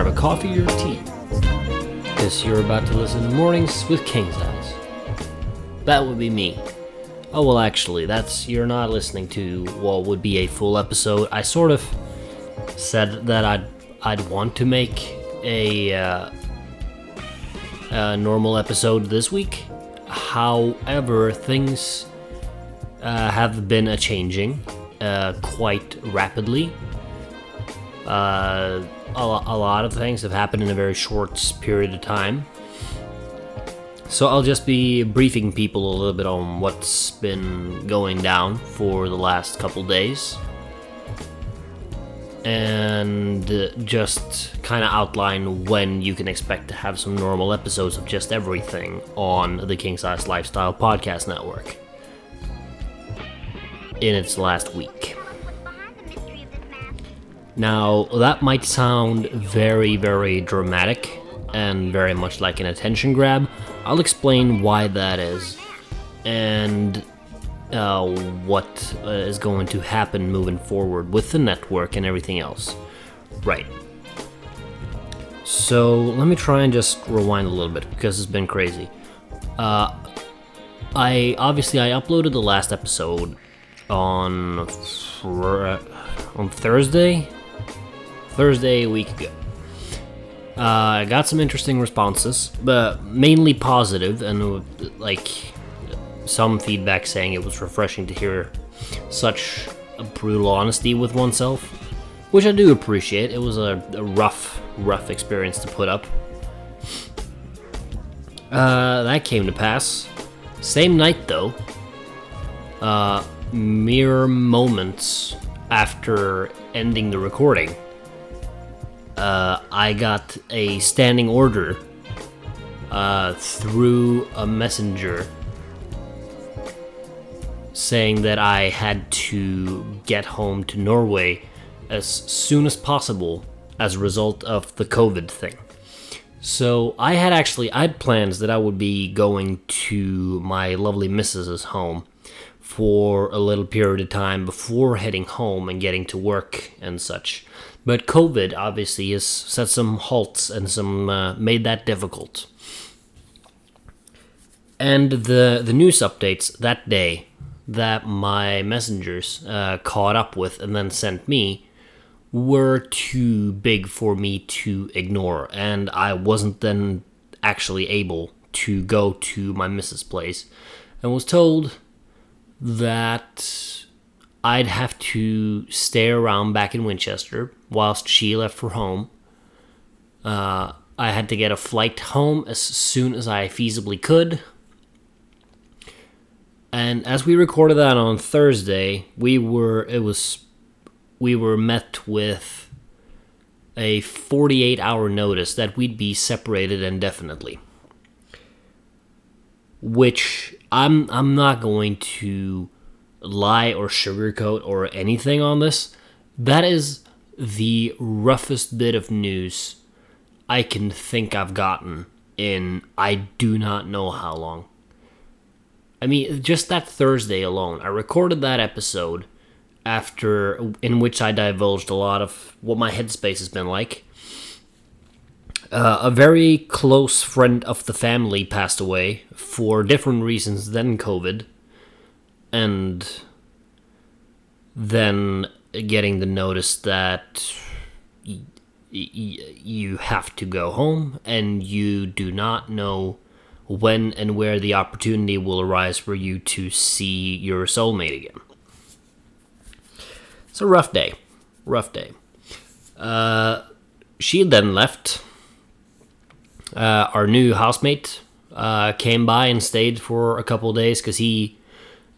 grab a coffee or tea. Because you're about to listen to Mornings with King's Eyes. That would be me. Oh, well, actually, that's. You're not listening to what would be a full episode. I sort of said that I'd, I'd want to make a, uh, a normal episode this week. However, things uh, have been a changing uh, quite rapidly. Uh, a, a lot of things have happened in a very short period of time. So I'll just be briefing people a little bit on what's been going down for the last couple days. And just kind of outline when you can expect to have some normal episodes of just everything on the King's Eyes Lifestyle Podcast Network in its last week. Now, that might sound very, very dramatic and very much like an attention grab. I'll explain why that is and uh, what uh, is going to happen moving forward with the network and everything else. Right. So, let me try and just rewind a little bit because it's been crazy. Uh, I obviously I uploaded the last episode on fr- on Thursday, Thursday a week ago. Uh, I got some interesting responses, but mainly positive, and uh, like some feedback saying it was refreshing to hear such a brutal honesty with oneself, which I do appreciate. It was a, a rough, rough experience to put up. Uh, that came to pass. Same night, though, uh, mere moments after ending the recording, uh, I got a standing order uh, through a messenger saying that I had to get home to Norway as soon as possible as a result of the COVID thing. So I had actually I had plans that I would be going to my lovely missus's home for a little period of time before heading home and getting to work and such. But COVID obviously has set some halts and some uh, made that difficult. And the the news updates that day that my messengers uh, caught up with and then sent me were too big for me to ignore, and I wasn't then actually able to go to my missus' place and was told that I'd have to stay around back in Winchester whilst she left for home. Uh, I had to get a flight home as soon as I feasibly could. And as we recorded that on Thursday, we were it was we were met with a 48 hour notice that we'd be separated indefinitely. Which I'm I'm not going to lie or sugarcoat or anything on this. That is the roughest bit of news I can think I've gotten in I do not know how long. I mean, just that Thursday alone, I recorded that episode after in which I divulged a lot of what my headspace has been like. Uh, a very close friend of the family passed away for different reasons than COVID, and then getting the notice that y- y- you have to go home and you do not know when and where the opportunity will arise for you to see your soulmate again. It's a rough day. Rough day. Uh, she then left. Uh, our new housemate uh, came by and stayed for a couple days because he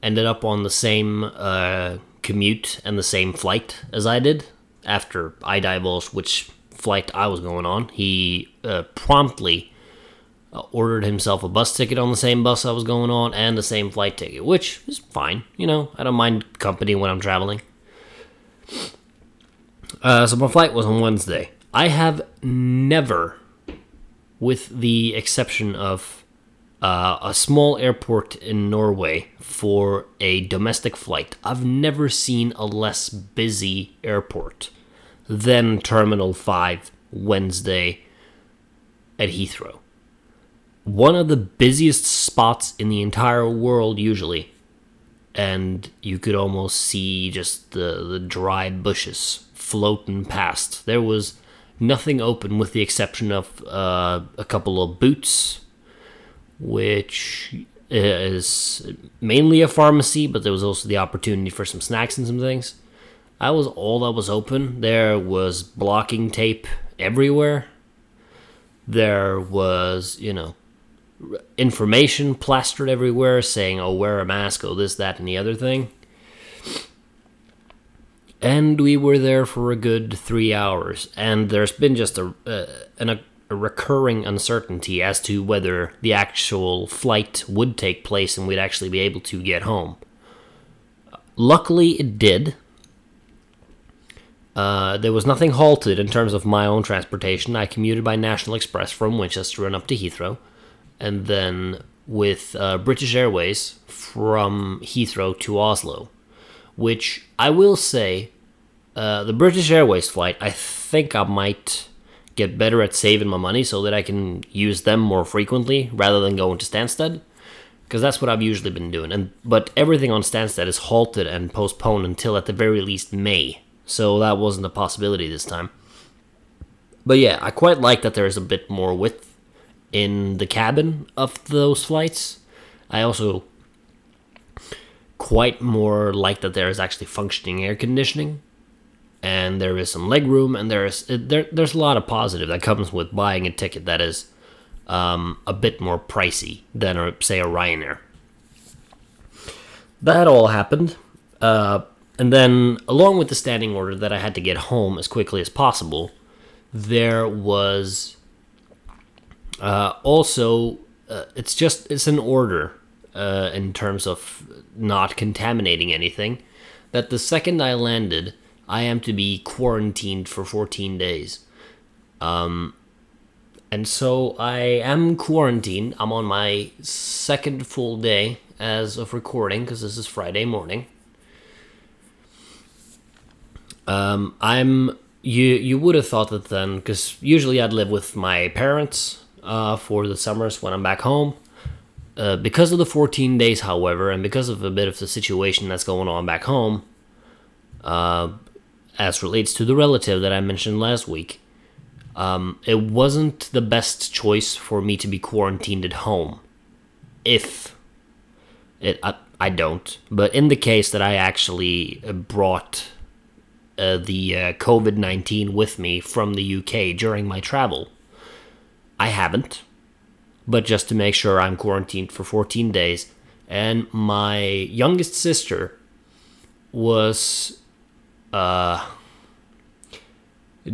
ended up on the same uh, commute and the same flight as I did. After I divulged which flight I was going on, he uh, promptly uh, ordered himself a bus ticket on the same bus I was going on and the same flight ticket, which is fine. You know, I don't mind company when I'm traveling. Uh, so my flight was on Wednesday. I have never, with the exception of uh, a small airport in Norway for a domestic flight. I've never seen a less busy airport than Terminal 5 Wednesday at Heathrow. One of the busiest spots in the entire world, usually. And you could almost see just the, the dry bushes floating past. There was nothing open with the exception of uh, a couple of boots, which is mainly a pharmacy, but there was also the opportunity for some snacks and some things. That was all that was open. There was blocking tape everywhere. There was, you know, information plastered everywhere saying, oh, wear a mask, oh, this, that, and the other thing. And we were there for a good three hours, and there's been just a, uh, an, a, a recurring uncertainty as to whether the actual flight would take place and we'd actually be able to get home. Luckily, it did. Uh, there was nothing halted in terms of my own transportation. I commuted by National Express from Winchester and up to Heathrow and then with uh, British Airways from Heathrow to Oslo, which I will say, uh, the British Airways flight, I think I might get better at saving my money so that I can use them more frequently rather than going to Stansted, because that's what I've usually been doing. And but everything on Stansted is halted and postponed until at the very least May, so that wasn't a possibility this time. But yeah, I quite like that there is a bit more width in the cabin of those flights. I also quite more like that there is actually functioning air conditioning and there is some leg room and there is there, there's a lot of positive that comes with buying a ticket that is um, a bit more pricey than a, say a Ryanair. That all happened, uh, and then along with the standing order that I had to get home as quickly as possible, there was uh, also, uh, it's just it's an order uh, in terms of not contaminating anything. That the second I landed, I am to be quarantined for 14 days. Um, and so I am quarantined. I'm on my second full day as of recording because this is Friday morning. Um, I'm you. You would have thought that then, because usually I'd live with my parents uh, for the summers when I'm back home. Uh, because of the 14 days, however, and because of a bit of the situation that's going on back home, uh, as relates to the relative that I mentioned last week, um, it wasn't the best choice for me to be quarantined at home. If it, I, I don't, but in the case that I actually brought uh, the uh, COVID 19 with me from the UK during my travel, I haven't, but just to make sure I'm quarantined for 14 days. And my youngest sister was, uh,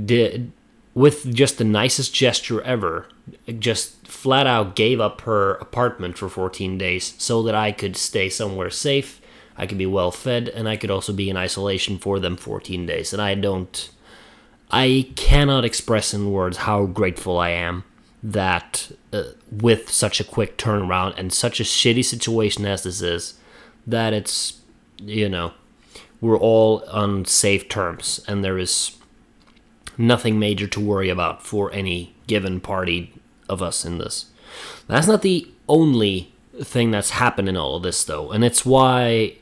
did with just the nicest gesture ever, just flat out gave up her apartment for 14 days so that I could stay somewhere safe, I could be well fed, and I could also be in isolation for them 14 days. And I don't, I cannot express in words how grateful I am that uh, with such a quick turnaround and such a shitty situation as this is, that it's, you know, we're all on safe terms and there is nothing major to worry about for any given party of us in this. That's not the only thing that's happened in all of this, though, and it's why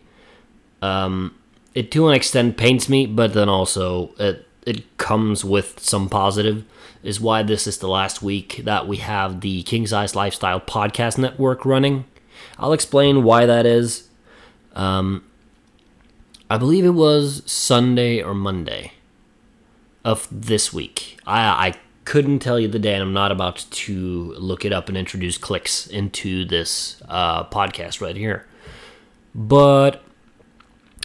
um, it to an extent pains me, but then also it it comes with some positive is why this is the last week that we have the King's Eyes Lifestyle Podcast Network running. I'll explain why that is. Um, I believe it was Sunday or Monday of this week. I, I couldn't tell you the day, and I'm not about to look it up and introduce clicks into this uh, podcast right here. But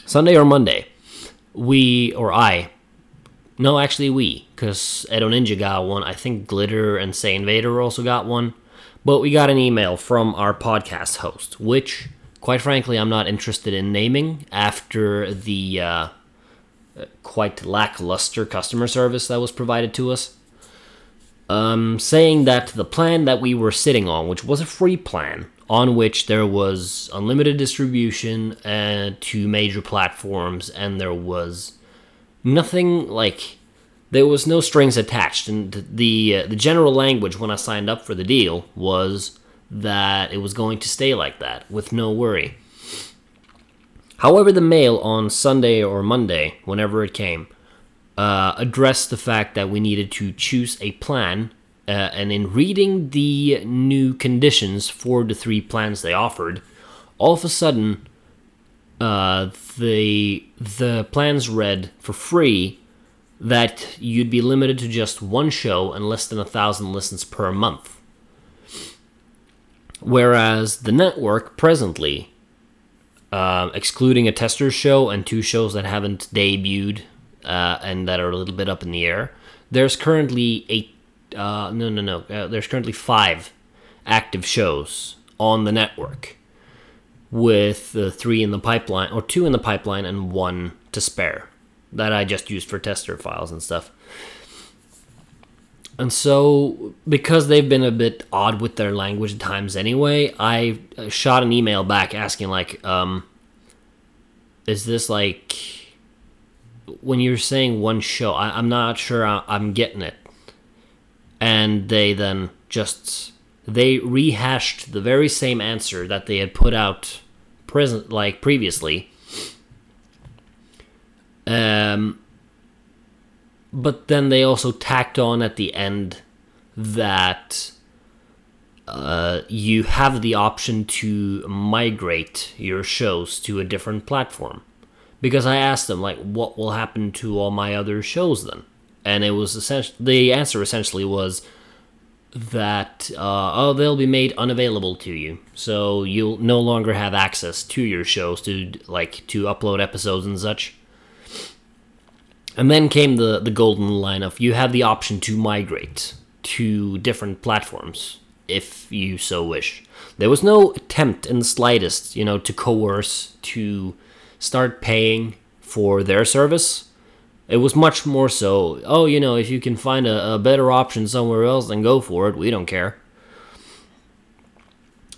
Sunday or Monday, we, or I, no, actually, we, because Edo Ninja got one. I think Glitter and Say Invader also got one. But we got an email from our podcast host, which, quite frankly, I'm not interested in naming after the uh, quite lackluster customer service that was provided to us. um, saying that the plan that we were sitting on, which was a free plan, on which there was unlimited distribution uh, to major platforms, and there was nothing like there was no strings attached, and the uh, the general language when I signed up for the deal was that it was going to stay like that with no worry. However, the mail on Sunday or Monday, whenever it came, uh, addressed the fact that we needed to choose a plan. Uh, and in reading the new conditions for the three plans they offered, all of a sudden, uh, the the plans read for free that you'd be limited to just one show and less than a thousand listens per month. Whereas the network presently, uh, excluding a tester show and two shows that haven't debuted uh, and that are a little bit up in the air, there's currently eight. Uh, no, no, no. Uh, there's currently five active shows on the network, with three in the pipeline, or two in the pipeline, and one to spare that I just used for tester files and stuff. And so, because they've been a bit odd with their language at times anyway, I shot an email back asking, like, um, is this like when you're saying one show? I, am not sure I, I'm getting it. And they then just they rehashed the very same answer that they had put out present like previously um, but then they also tacked on at the end that uh, you have the option to migrate your shows to a different platform. Because I asked them, like, what will happen to all my other shows then? And it was essentially the answer essentially was that uh, oh they'll be made unavailable to you, so you'll no longer have access to your shows to like to upload episodes and such. And then came the, the golden line of you have the option to migrate to different platforms if you so wish. There was no attempt in the slightest, you know, to coerce to start paying for their service. It was much more so, oh, you know, if you can find a, a better option somewhere else, then go for it. We don't care.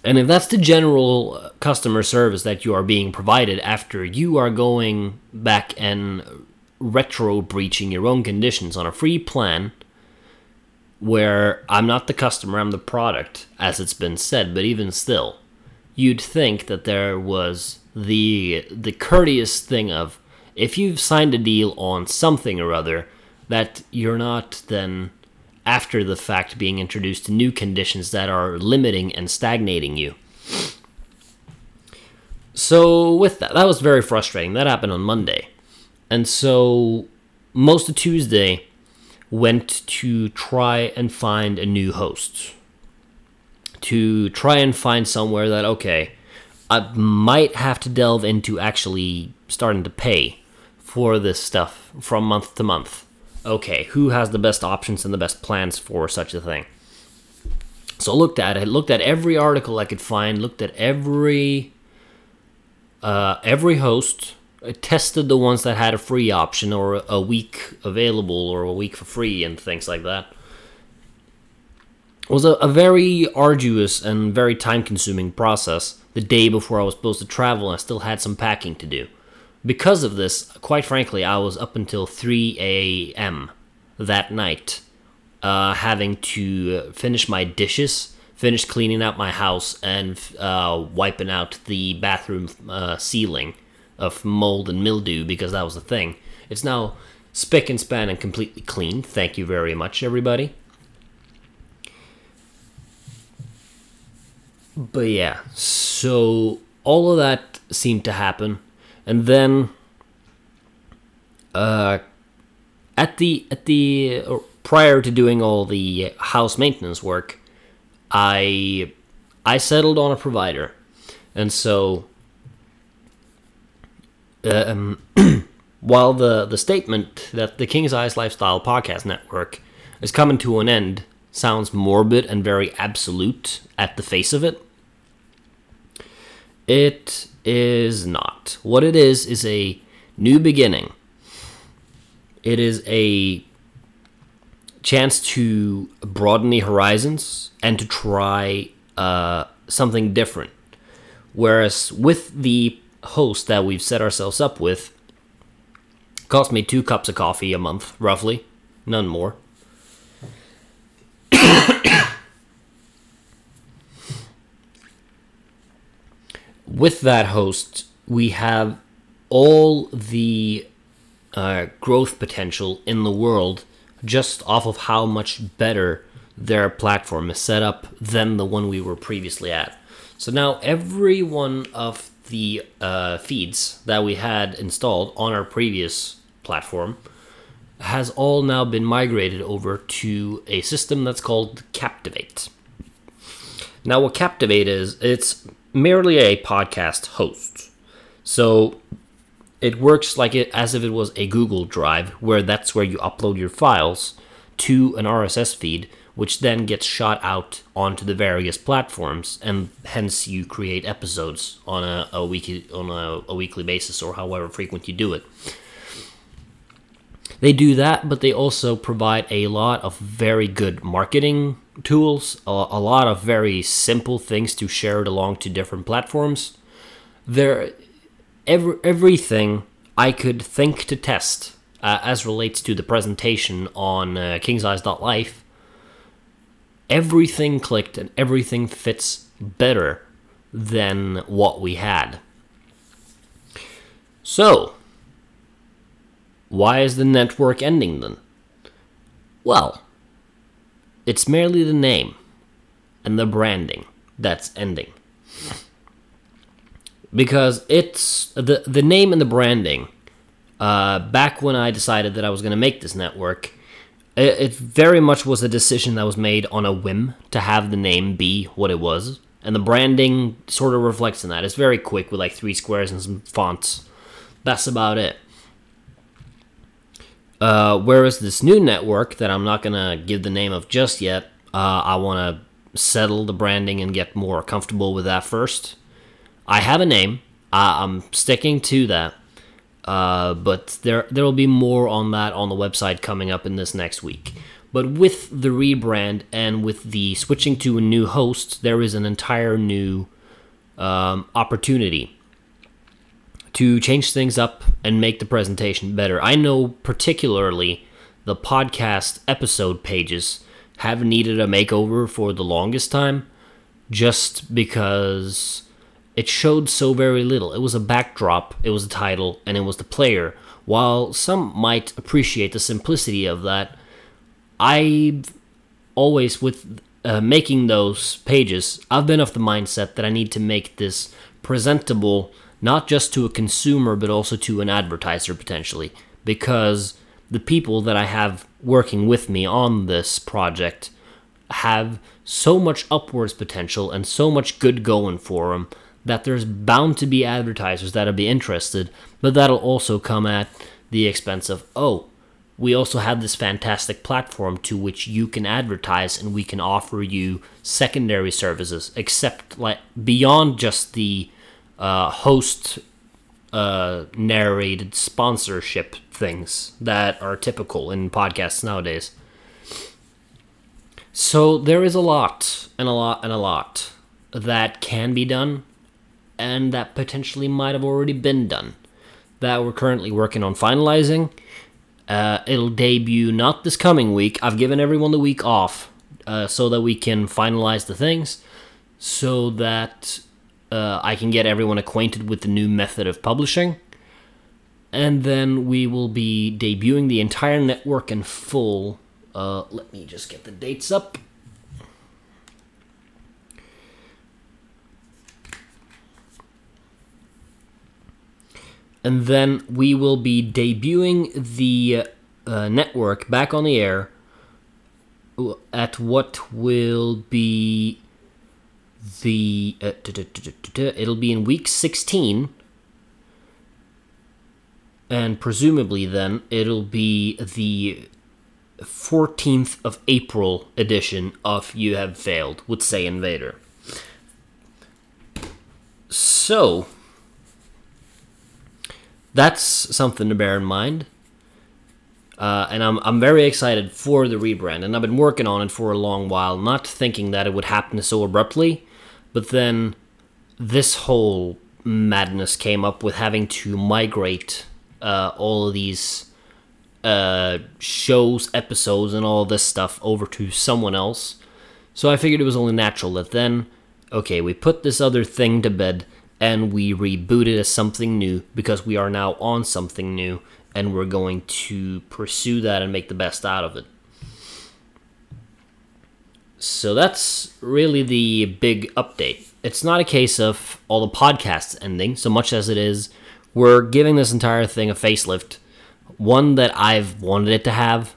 And if that's the general uh, customer service that you are being provided after you are going back and retro breaching your own conditions on a free plan where I'm not the customer, I'm the product, as it's been said, but even still, you'd think that there was the the courteous thing of if you've signed a deal on something or other that you're not then after the fact being introduced to new conditions that are limiting and stagnating you. So with that, that was very frustrating. That happened on Monday. And so most of Tuesday went to try and find a new host. To try and find somewhere that, okay, I might have to delve into actually starting to pay for this stuff from month to month. Okay, who has the best options and the best plans for such a thing? So I looked at it, looked at every article I could find, looked at every uh, every host, Tested the ones that had a free option or a week available or a week for free and things like that. It was a, a very arduous and very time consuming process the day before I was supposed to travel I still had some packing to do. Because of this, quite frankly, I was up until 3 a.m. that night uh, having to finish my dishes, finish cleaning out my house, and uh, wiping out the bathroom uh, ceiling of mold and mildew because that was the thing. It's now spick and span and completely clean. Thank you very much, everybody. But yeah, so all of that seemed to happen, and then uh, at the at the uh, prior to doing all the house maintenance work, I I settled on a provider, and so um, while the, the statement that the King's Eyes Lifestyle Podcast Network is coming to an end sounds morbid and very absolute at the face of it, it is not. What it is is a new beginning. It is a chance to broaden the horizons and to try uh, something different. Whereas with the host that we've set ourselves up with, cost me two cups of coffee a month, roughly, none more. with that host, we have all the uh, growth potential in the world just off of how much better their platform is set up than the one we were previously at. So now every one of the uh, feeds that we had installed on our previous platform has all now been migrated over to a system that's called Captivate. Now, what Captivate is, it's merely a podcast host. So it works like it as if it was a Google Drive, where that's where you upload your files to an RSS feed, which then gets shot out onto the various platforms, and hence you create episodes on a, a weekly on a, a weekly basis or however frequent you do it. They do that, but they also provide a lot of very good marketing tools, a, a lot of very simple things to share it along to different platforms. There, every, everything I could think to test uh, as relates to the presentation on uh, kingseyes.life, everything clicked and everything fits better than what we had. So, why is the network ending then? Well, it's merely the name and the branding that's ending. Because it's the the name and the branding. Uh, back when I decided that I was going to make this network, it, it very much was a decision that was made on a whim to have the name be what it was, and the branding sort of reflects in that. It's very quick with like three squares and some fonts. That's about it. Uh, whereas this new network that I'm not gonna give the name of just yet, uh, I want to settle the branding and get more comfortable with that first. I have a name. I'm sticking to that. Uh, but there there will be more on that on the website coming up in this next week. But with the rebrand and with the switching to a new host, there is an entire new um, opportunity to change things up and make the presentation better. I know particularly the podcast episode pages have needed a makeover for the longest time just because it showed so very little. It was a backdrop, it was a title, and it was the player. While some might appreciate the simplicity of that, I've always, with uh, making those pages, I've been of the mindset that I need to make this presentable not just to a consumer but also to an advertiser potentially because the people that I have working with me on this project have so much upwards potential and so much good going for them that there's bound to be advertisers that'll be interested, but that'll also come at the expense of, oh, we also have this fantastic platform to which you can advertise and we can offer you secondary services, except like beyond just the uh, host uh, narrated sponsorship things that are typical in podcasts nowadays. So there is a lot and a lot and a lot that can be done and that potentially might have already been done that we're currently working on finalizing. Uh, it'll debut not this coming week. I've given everyone the week off uh, so that we can finalize the things so that uh, I can get everyone acquainted with the new method of publishing. And then we will be debuting the entire network in full. Uh, let me just get the dates up. And then we will be debuting the uh, network back on the air at what will be the uh, it'll be in week 16 and presumably then it'll be the 14th of April edition of You Have Failed with Say Invader. So that's something to bear in mind. Uh, and I'm, I'm very excited for the rebrand. And I've been working on it for a long while, not thinking that it would happen so abruptly. But then this whole madness came up with having to migrate uh, all of these uh, shows, episodes, and all this stuff over to someone else. So I figured it was only natural that then, okay, we put this other thing to bed and we reboot it as something new because we are now on something new and we're going to pursue that and make the best out of it. So that's really the big update. It's not a case of all the podcasts ending so much as it is we're giving this entire thing a facelift, one that I've wanted it to have,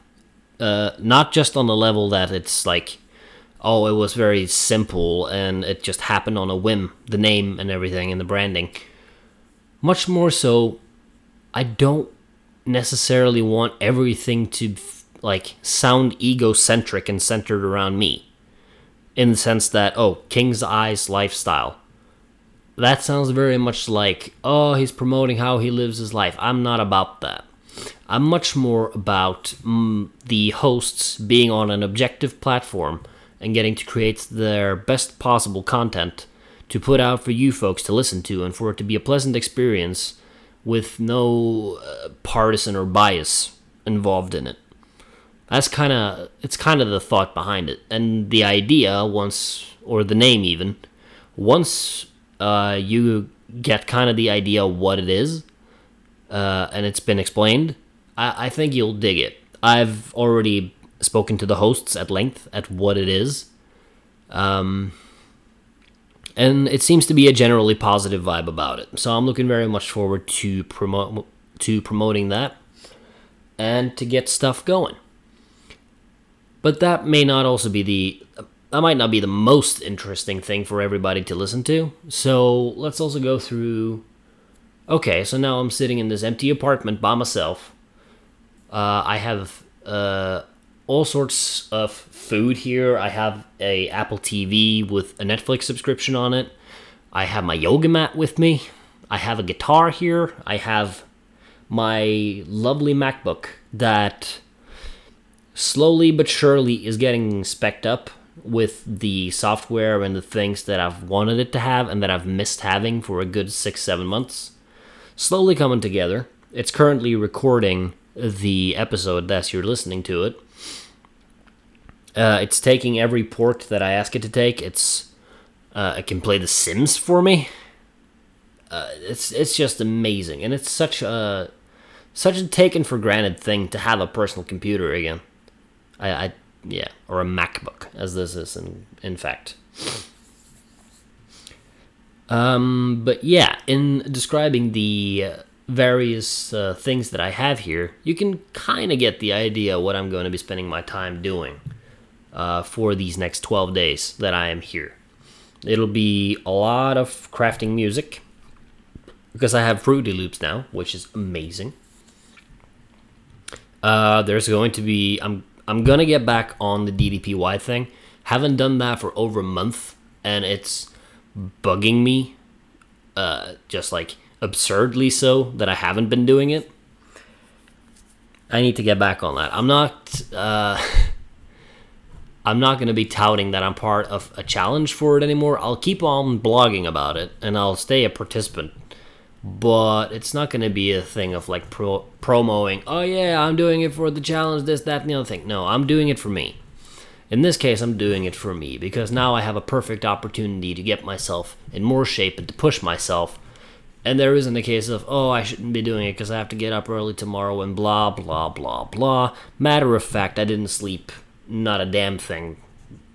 uh, not just on the level that it's like, oh, it was very simple and it just happened on a whim, the name and everything and the branding. Much more so, I don't necessarily want everything to like sound egocentric and centered around me. In the sense that oh king's eyes lifestyle. That sounds very much like oh he's promoting how he lives his life. I'm not about that. I'm much more about mm, the hosts being on an objective platform and getting to create their best possible content to put out for you folks to listen to and for it to be a pleasant experience with no uh, partisan or bias involved in it. That's kind of it's kind of the thought behind it, and the idea once or the name even once uh, you get kind of the idea what it is, uh, and it's been explained. I, I think you'll dig it. I've already spoken to the hosts at length at what it is. Um, and it seems to be a generally positive vibe about it. So I'm looking very much forward to promote to promoting that and to get stuff going. But that may not also be the that might not be the most interesting thing for everybody to listen to. So let's also go through. Okay, so now I'm sitting in this empty apartment by myself. Uh, I have uh, all sorts of food here. I have a Apple TV with a Netflix subscription on it. I have my yoga mat with me. I have a guitar here. I have my lovely MacBook that slowly but surely is getting specced up with the software and the things that I've wanted it to have and that I've missed having for a good six, seven months. Slowly coming together. It's currently recording the episode as you're listening to it. Uh, it's taking every port that I ask it to take. It's uh, it can play The Sims for me. Uh, it's it's just amazing, and it's such a such a taken for granted thing to have a personal computer again. I, I yeah, or a MacBook, as this is in in fact. Um, but yeah, in describing the uh, various uh, things that I have here, you can kind of get the idea what I'm going to be spending my time doing uh, for these next 12 days that I am here. It'll be a lot of crafting music because I have Fruity Loops now, which is amazing. Uh, there's going to be I'm I'm gonna get back on the DDPY thing. Haven't done that for over a month, and it's bugging me, uh, just like absurdly so that I haven't been doing it. I need to get back on that. I'm not. Uh, I'm not going to be touting that I'm part of a challenge for it anymore. I'll keep on blogging about it and I'll stay a participant. But it's not going to be a thing of like pro- promoting, oh yeah, I'm doing it for the challenge, this, that, and the other thing. No, I'm doing it for me. In this case, I'm doing it for me because now I have a perfect opportunity to get myself in more shape and to push myself. And there isn't a case of, oh, I shouldn't be doing it because I have to get up early tomorrow and blah, blah, blah, blah. Matter of fact, I didn't sleep not a damn thing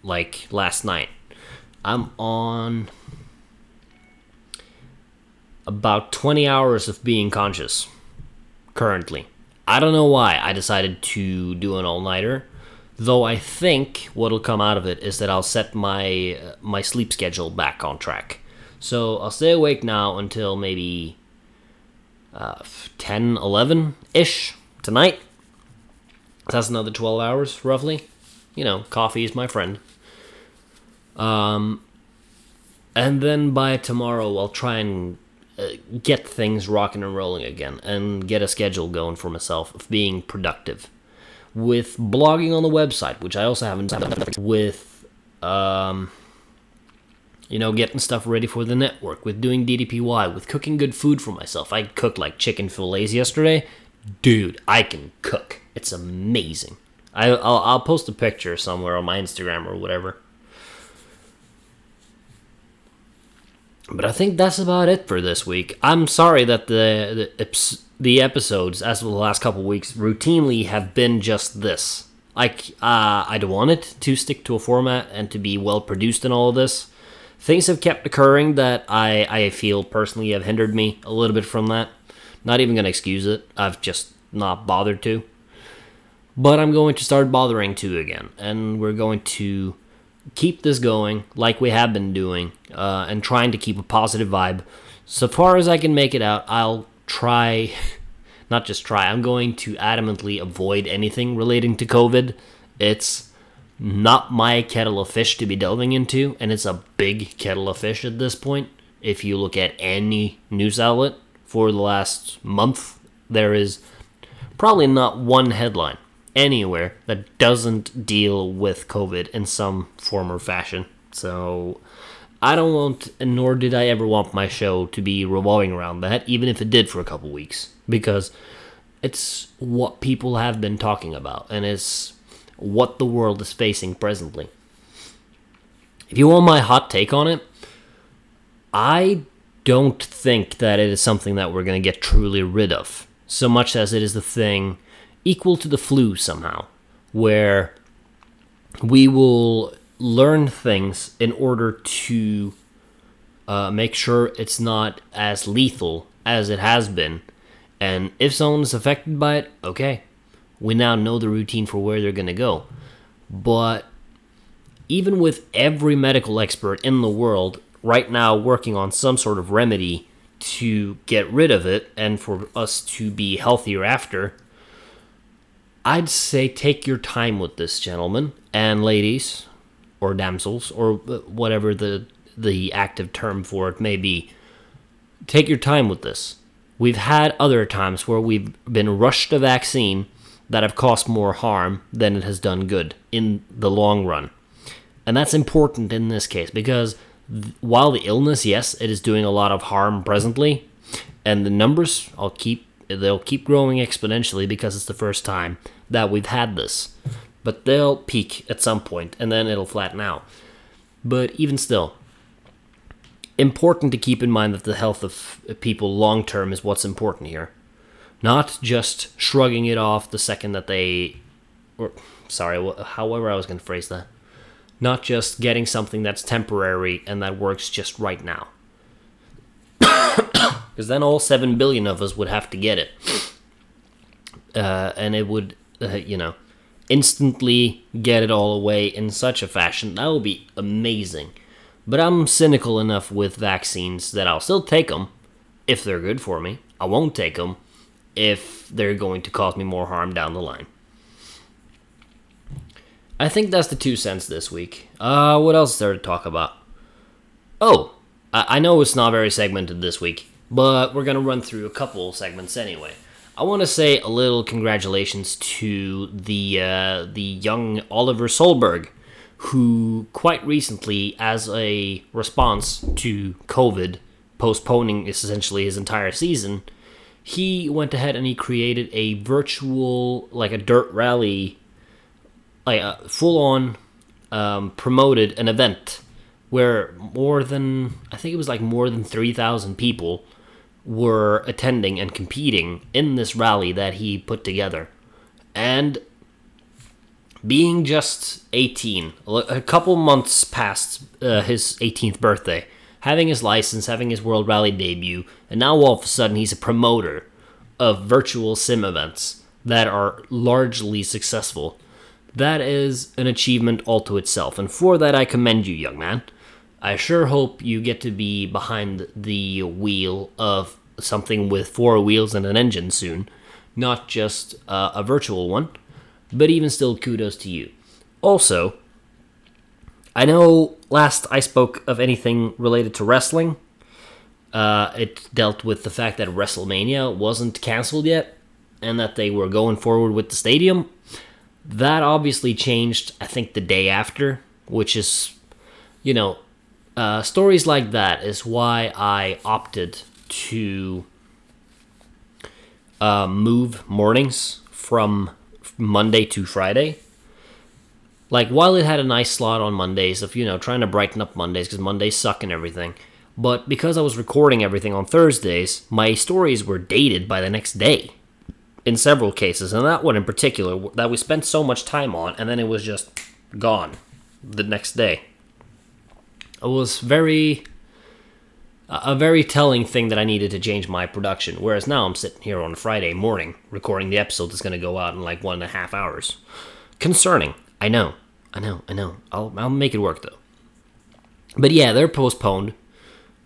like last night. I'm on about 20 hours of being conscious currently. I don't know why I decided to do an all-nighter, though I think what'll come out of it is that I'll set my uh, my sleep schedule back on track. So I'll stay awake now until maybe uh, 10, 11 ish tonight. That's another 12 hours roughly you know, coffee is my friend. Um, and then by tomorrow, I'll try and uh, get things rocking and rolling again and get a schedule going for myself of being productive. With blogging on the website, which I also haven't done, with um, you know, getting stuff ready for the network, with doing DDPY, with cooking good food for myself. I cooked like chicken fillets yesterday. Dude, I can cook. It's amazing. I, will I'll post a picture somewhere on my Instagram or whatever. But I think that's about it for this week. I'm sorry that the the, the episodes, as of the last couple weeks, routinely have been just this. Like, uh, I don't want it to stick to a format and to be well produced and all of this. Things have kept occurring that I, I feel personally have hindered me a little bit from that. Not even to excuse it. I've just not bothered to. But I'm going to start bothering to again. And we're going to keep this going like we have been doing uh, and trying to keep a positive vibe. So far as I can make it out, I'll try, not just try, I'm going to adamantly avoid anything relating to COVID. It's not my kettle of fish to be delving into, and it's a big kettle of fish at this point. If you look at any news outlet for the last month, there is probably not one headline anywhere that doesn't deal with COVID in some form or fashion. So I don't want, nor did I ever want my show to be revolving around that, even if it did for a couple weeks, because it's what people have been talking about, and it's what the world is facing presently. If you want my hot take on it, I don't think that it is something that we're going to get truly rid of, so much as it is the thing equal to the flu somehow, where we will learn things in order to uh, make sure it's not as lethal as it has been. And if someone is affected by it, okay, we now know the routine for where they're going to go. But even with every medical expert in the world right now working on some sort of remedy to get rid of it and for us to be healthier after, I'd say take your time with this, gentlemen and ladies, or damsels, or whatever the the active term for it may be. Take your time with this. We've had other times where we've been rushed a vaccine that have caused more harm than it has done good in the long run. And that's important in this case because while the illness, yes, it is doing a lot of harm presently, and the numbers I'll keep they'll keep growing exponentially because it's the first time that we've had this. But they'll peak at some point and then it'll flatten out. But even still, important to keep in mind that the health of people long term is what's important here. Not just shrugging it off the second that they. Or, sorry, however I was going to phrase that. Not just getting something that's temporary and that works just right now because then all seven billion of us would have to get it, uh, and it would, uh, you know, instantly get it all away in such a fashion that would be amazing. But I'm cynical enough with vaccines that I'll still take them if they're good for me. I won't take them if they're going to cause me more harm down the line. I think that's the two cents this week. Uh, what else is there to talk about? Oh, I know it's not very segmented this week, but we're going to run through a couple segments anyway. I want to say a little congratulations to the uh, the young Oliver Solberg, who quite recently, as a response to COVID postponing essentially his entire season, he went ahead and he created a virtual like a dirt rally, like a full on um, promoted an event where more than I think it was like more than three thousand people were attending and competing in this rally that he put together. And being just 18, a couple months past uh, his 18th birthday, having his license, having his World Rally debut, and now all of a sudden he's a promoter of virtual sim events that are largely successful. That is an achievement all to itself, and for that I commend you, young man. I sure hope you get to be behind the wheel of something with four wheels and an engine soon, not just uh, a virtual one, but even still, kudos to you. Also, I know last I spoke of anything related to wrestling, Uh, it dealt with the fact that WrestleMania wasn't canceled yet and that they were going forward with the stadium. That obviously changed, I think, the day after, which is, you know, uh, stories like that is why I opted to uh, move mornings from Monday to Friday. Like, while it had a nice slot on Mondays of, you know, trying to brighten up Mondays because Mondays suck and everything, but because I was recording everything on Thursdays, my stories were dated by the next day in several cases, and that one in particular that we spent so much time on, and then it was just gone the next day. It was very a very telling thing that I needed to change my production. Whereas now I'm sitting here on Friday morning recording the episode that's going to go out in like one and a half hours. Concerning, I know, I know, I know. I'll I'll make it work though. But yeah, they're postponed.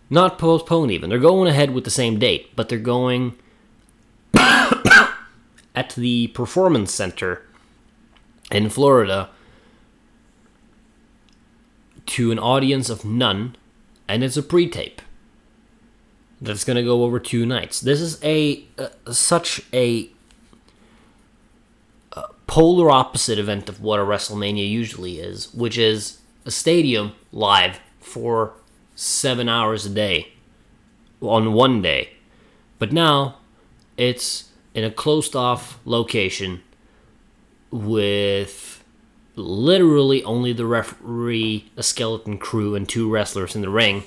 Not postponed even. They're going ahead with the same date, but they're going at the Performance Center in Florida to an audience of none, and it's a pre tape that's going to go over two nights. This is a uh, such a uh, polar opposite event of what a WrestleMania usually is, which is a stadium live for seven hours a day on one day. But now it's in a closed off location with literally only the referee, a skeleton crew, and two wrestlers in the ring.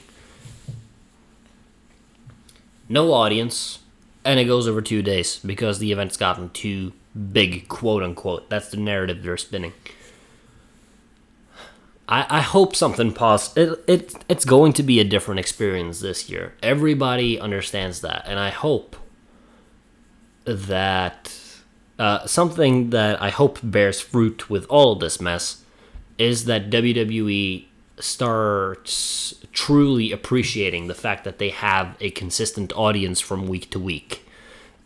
No audience, and it goes over two days because the event's gotten too big, quote unquote. That's the narrative they're spinning. I, I hope something positive. It, it, it's going to be a different experience this year. Everybody understands that, and I hope that uh, something that I hope bears fruit with all this mess is that WWE starts truly appreciating the fact that they have a consistent audience from week to week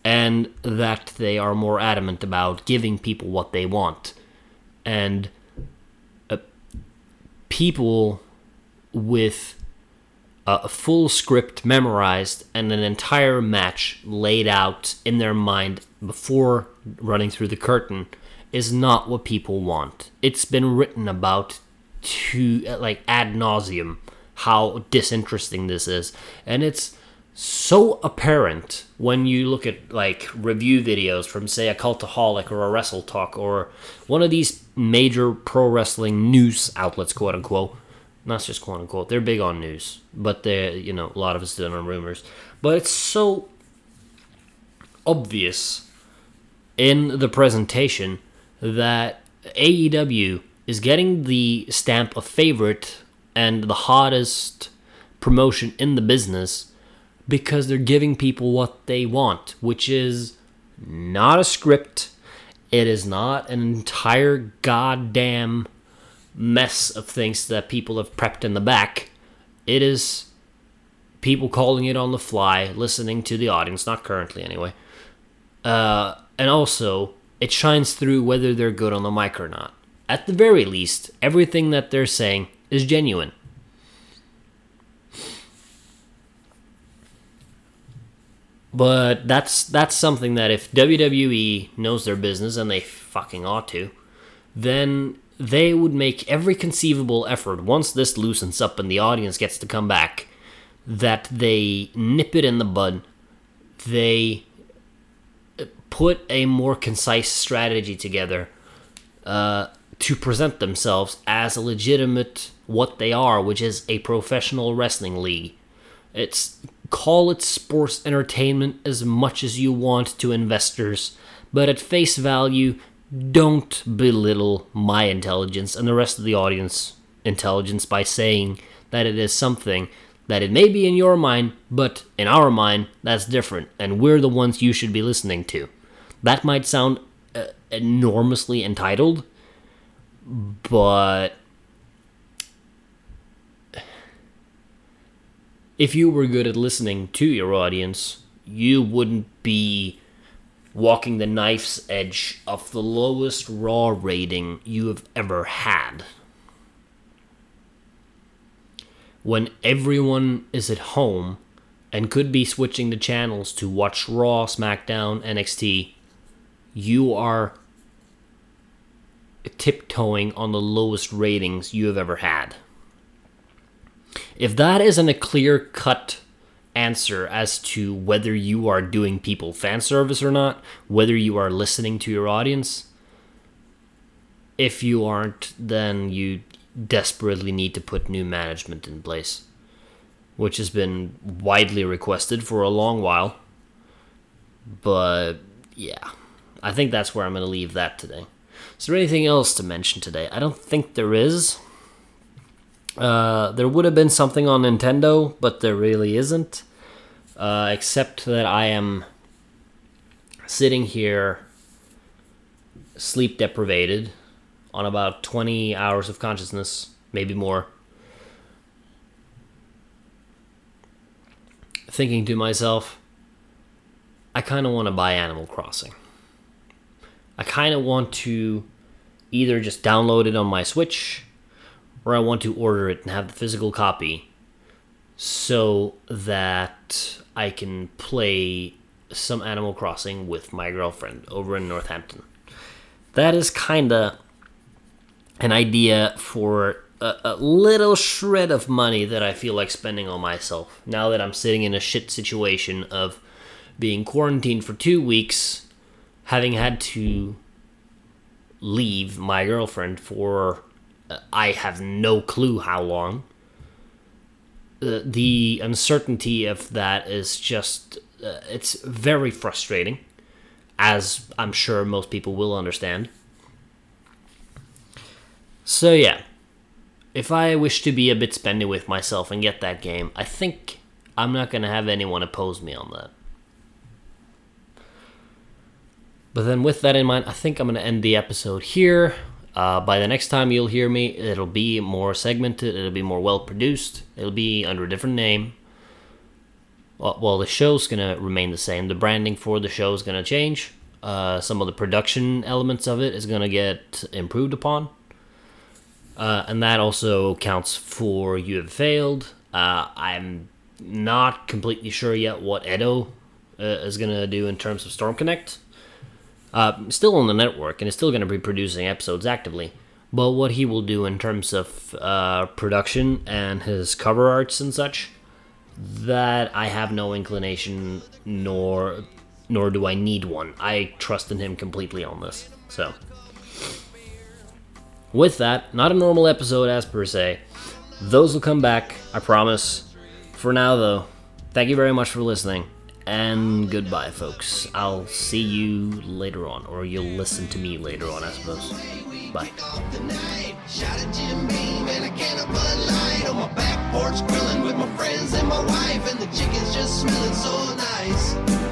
and that they are more adamant about giving people what they want. And uh, people with a full script memorized and an entire match laid out in their mind before running through the curtain is not what people want. It's been written about to like ad nauseum how disinteresting this is, and it's so apparent when you look at like review videos from say a cultaholic or a wrestle talk or one of these major pro wrestling news outlets quote unquote not just quote unquote. They're big on news, but they you know a lot of it's done on rumors. But it's so obvious in the presentation that AEW is getting the stamp of favorite and the hottest promotion in the business because they're giving people what they want, which is not a script. It is not an entire goddamn mess of things that people have prepped in the back. It is people calling it on the fly, listening to the audience, not currently anyway. Uh, and also, it shines through whether they're good on the mic or not. At the very least, everything that they're saying is genuine. But that's that's something that if WWE knows their business and they fucking ought to, then they would make every conceivable effort once this loosens up and the audience gets to come back that they nip it in the bud. They put a more concise strategy together uh, to present themselves as a legitimate what they are, which is a professional wrestling league. It's call it sports entertainment as much as you want to investors, but at face value, don't belittle my intelligence and the rest of the audience intelligence by saying that it is something that it may be in your mind, but in our mind, that's different, and we're the ones you should be listening to. That might sound uh, enormously entitled, but if you were good at listening to your audience, you wouldn't be walking the knife's edge of the lowest raw rating you have ever had. When everyone is at home and could be switching the channels to watch Raw, SmackDown, NXT, you are tiptoeing on the lowest ratings you have ever had. If that isn't a clear cut answer as to whether you are doing people fan service or not, whether you are listening to your audience, if you aren't, then you desperately need to put new management in place, which has been widely requested for a long while. But yeah, I think that's where I'm going to leave that today. Is there anything else to mention today? I don't think there is. Uh, there would have been something on Nintendo, but there really isn't. Uh, except that I am sitting here sleep deprivated on about 20 hours of consciousness, maybe more. Thinking to myself, I kind of want to buy Animal Crossing. I kind of want to either just download it on my Switch or I want to order it and have the physical copy so that I can play some Animal Crossing with my girlfriend over in Northampton. That is kind of an idea for a, a, little shred of money that I feel like spending on myself now that I'm sitting in a shit situation of being quarantined for two weeks, having had to leave my girlfriend for uh, I have no clue how long. Uh, the uncertainty of that is just uh, it's very frustrating as I'm sure most people will understand. So yeah, if I wish to be a bit spendy with myself and get that game, I think I'm not going to have anyone oppose me on that. But then, with that in mind, I think I'm going to end the episode here. Uh, by the next time you'll hear me, it'll be more segmented, it'll be more well produced, it'll be under a different name. Well, well the show's going to remain the same. The branding for the show is going to change. Uh, some of the production elements of it is going to get improved upon. Uh, and that also counts for You Have Failed. Uh, I'm not completely sure yet what Edo uh, is going to do in terms of Storm Connect. Uh, still on the network and is still going to be producing episodes actively. But what he will do in terms of uh, production and his cover arts and such, that I have no inclination nor nor do I need one. I trust in him completely on this. So, with that, not a normal episode as per se. Those will come back, I promise. For now, though, thank you very much for listening. And goodbye, folks. I'll see you later on, or you'll listen to me later on, I suppose. Bye.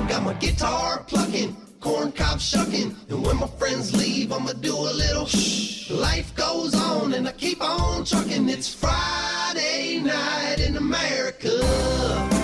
Got my guitar plucking, corn cob shucking, and when my friends leave, I'ma do a little shh. Life goes on, and I keep on trucking. It's Friday night in America.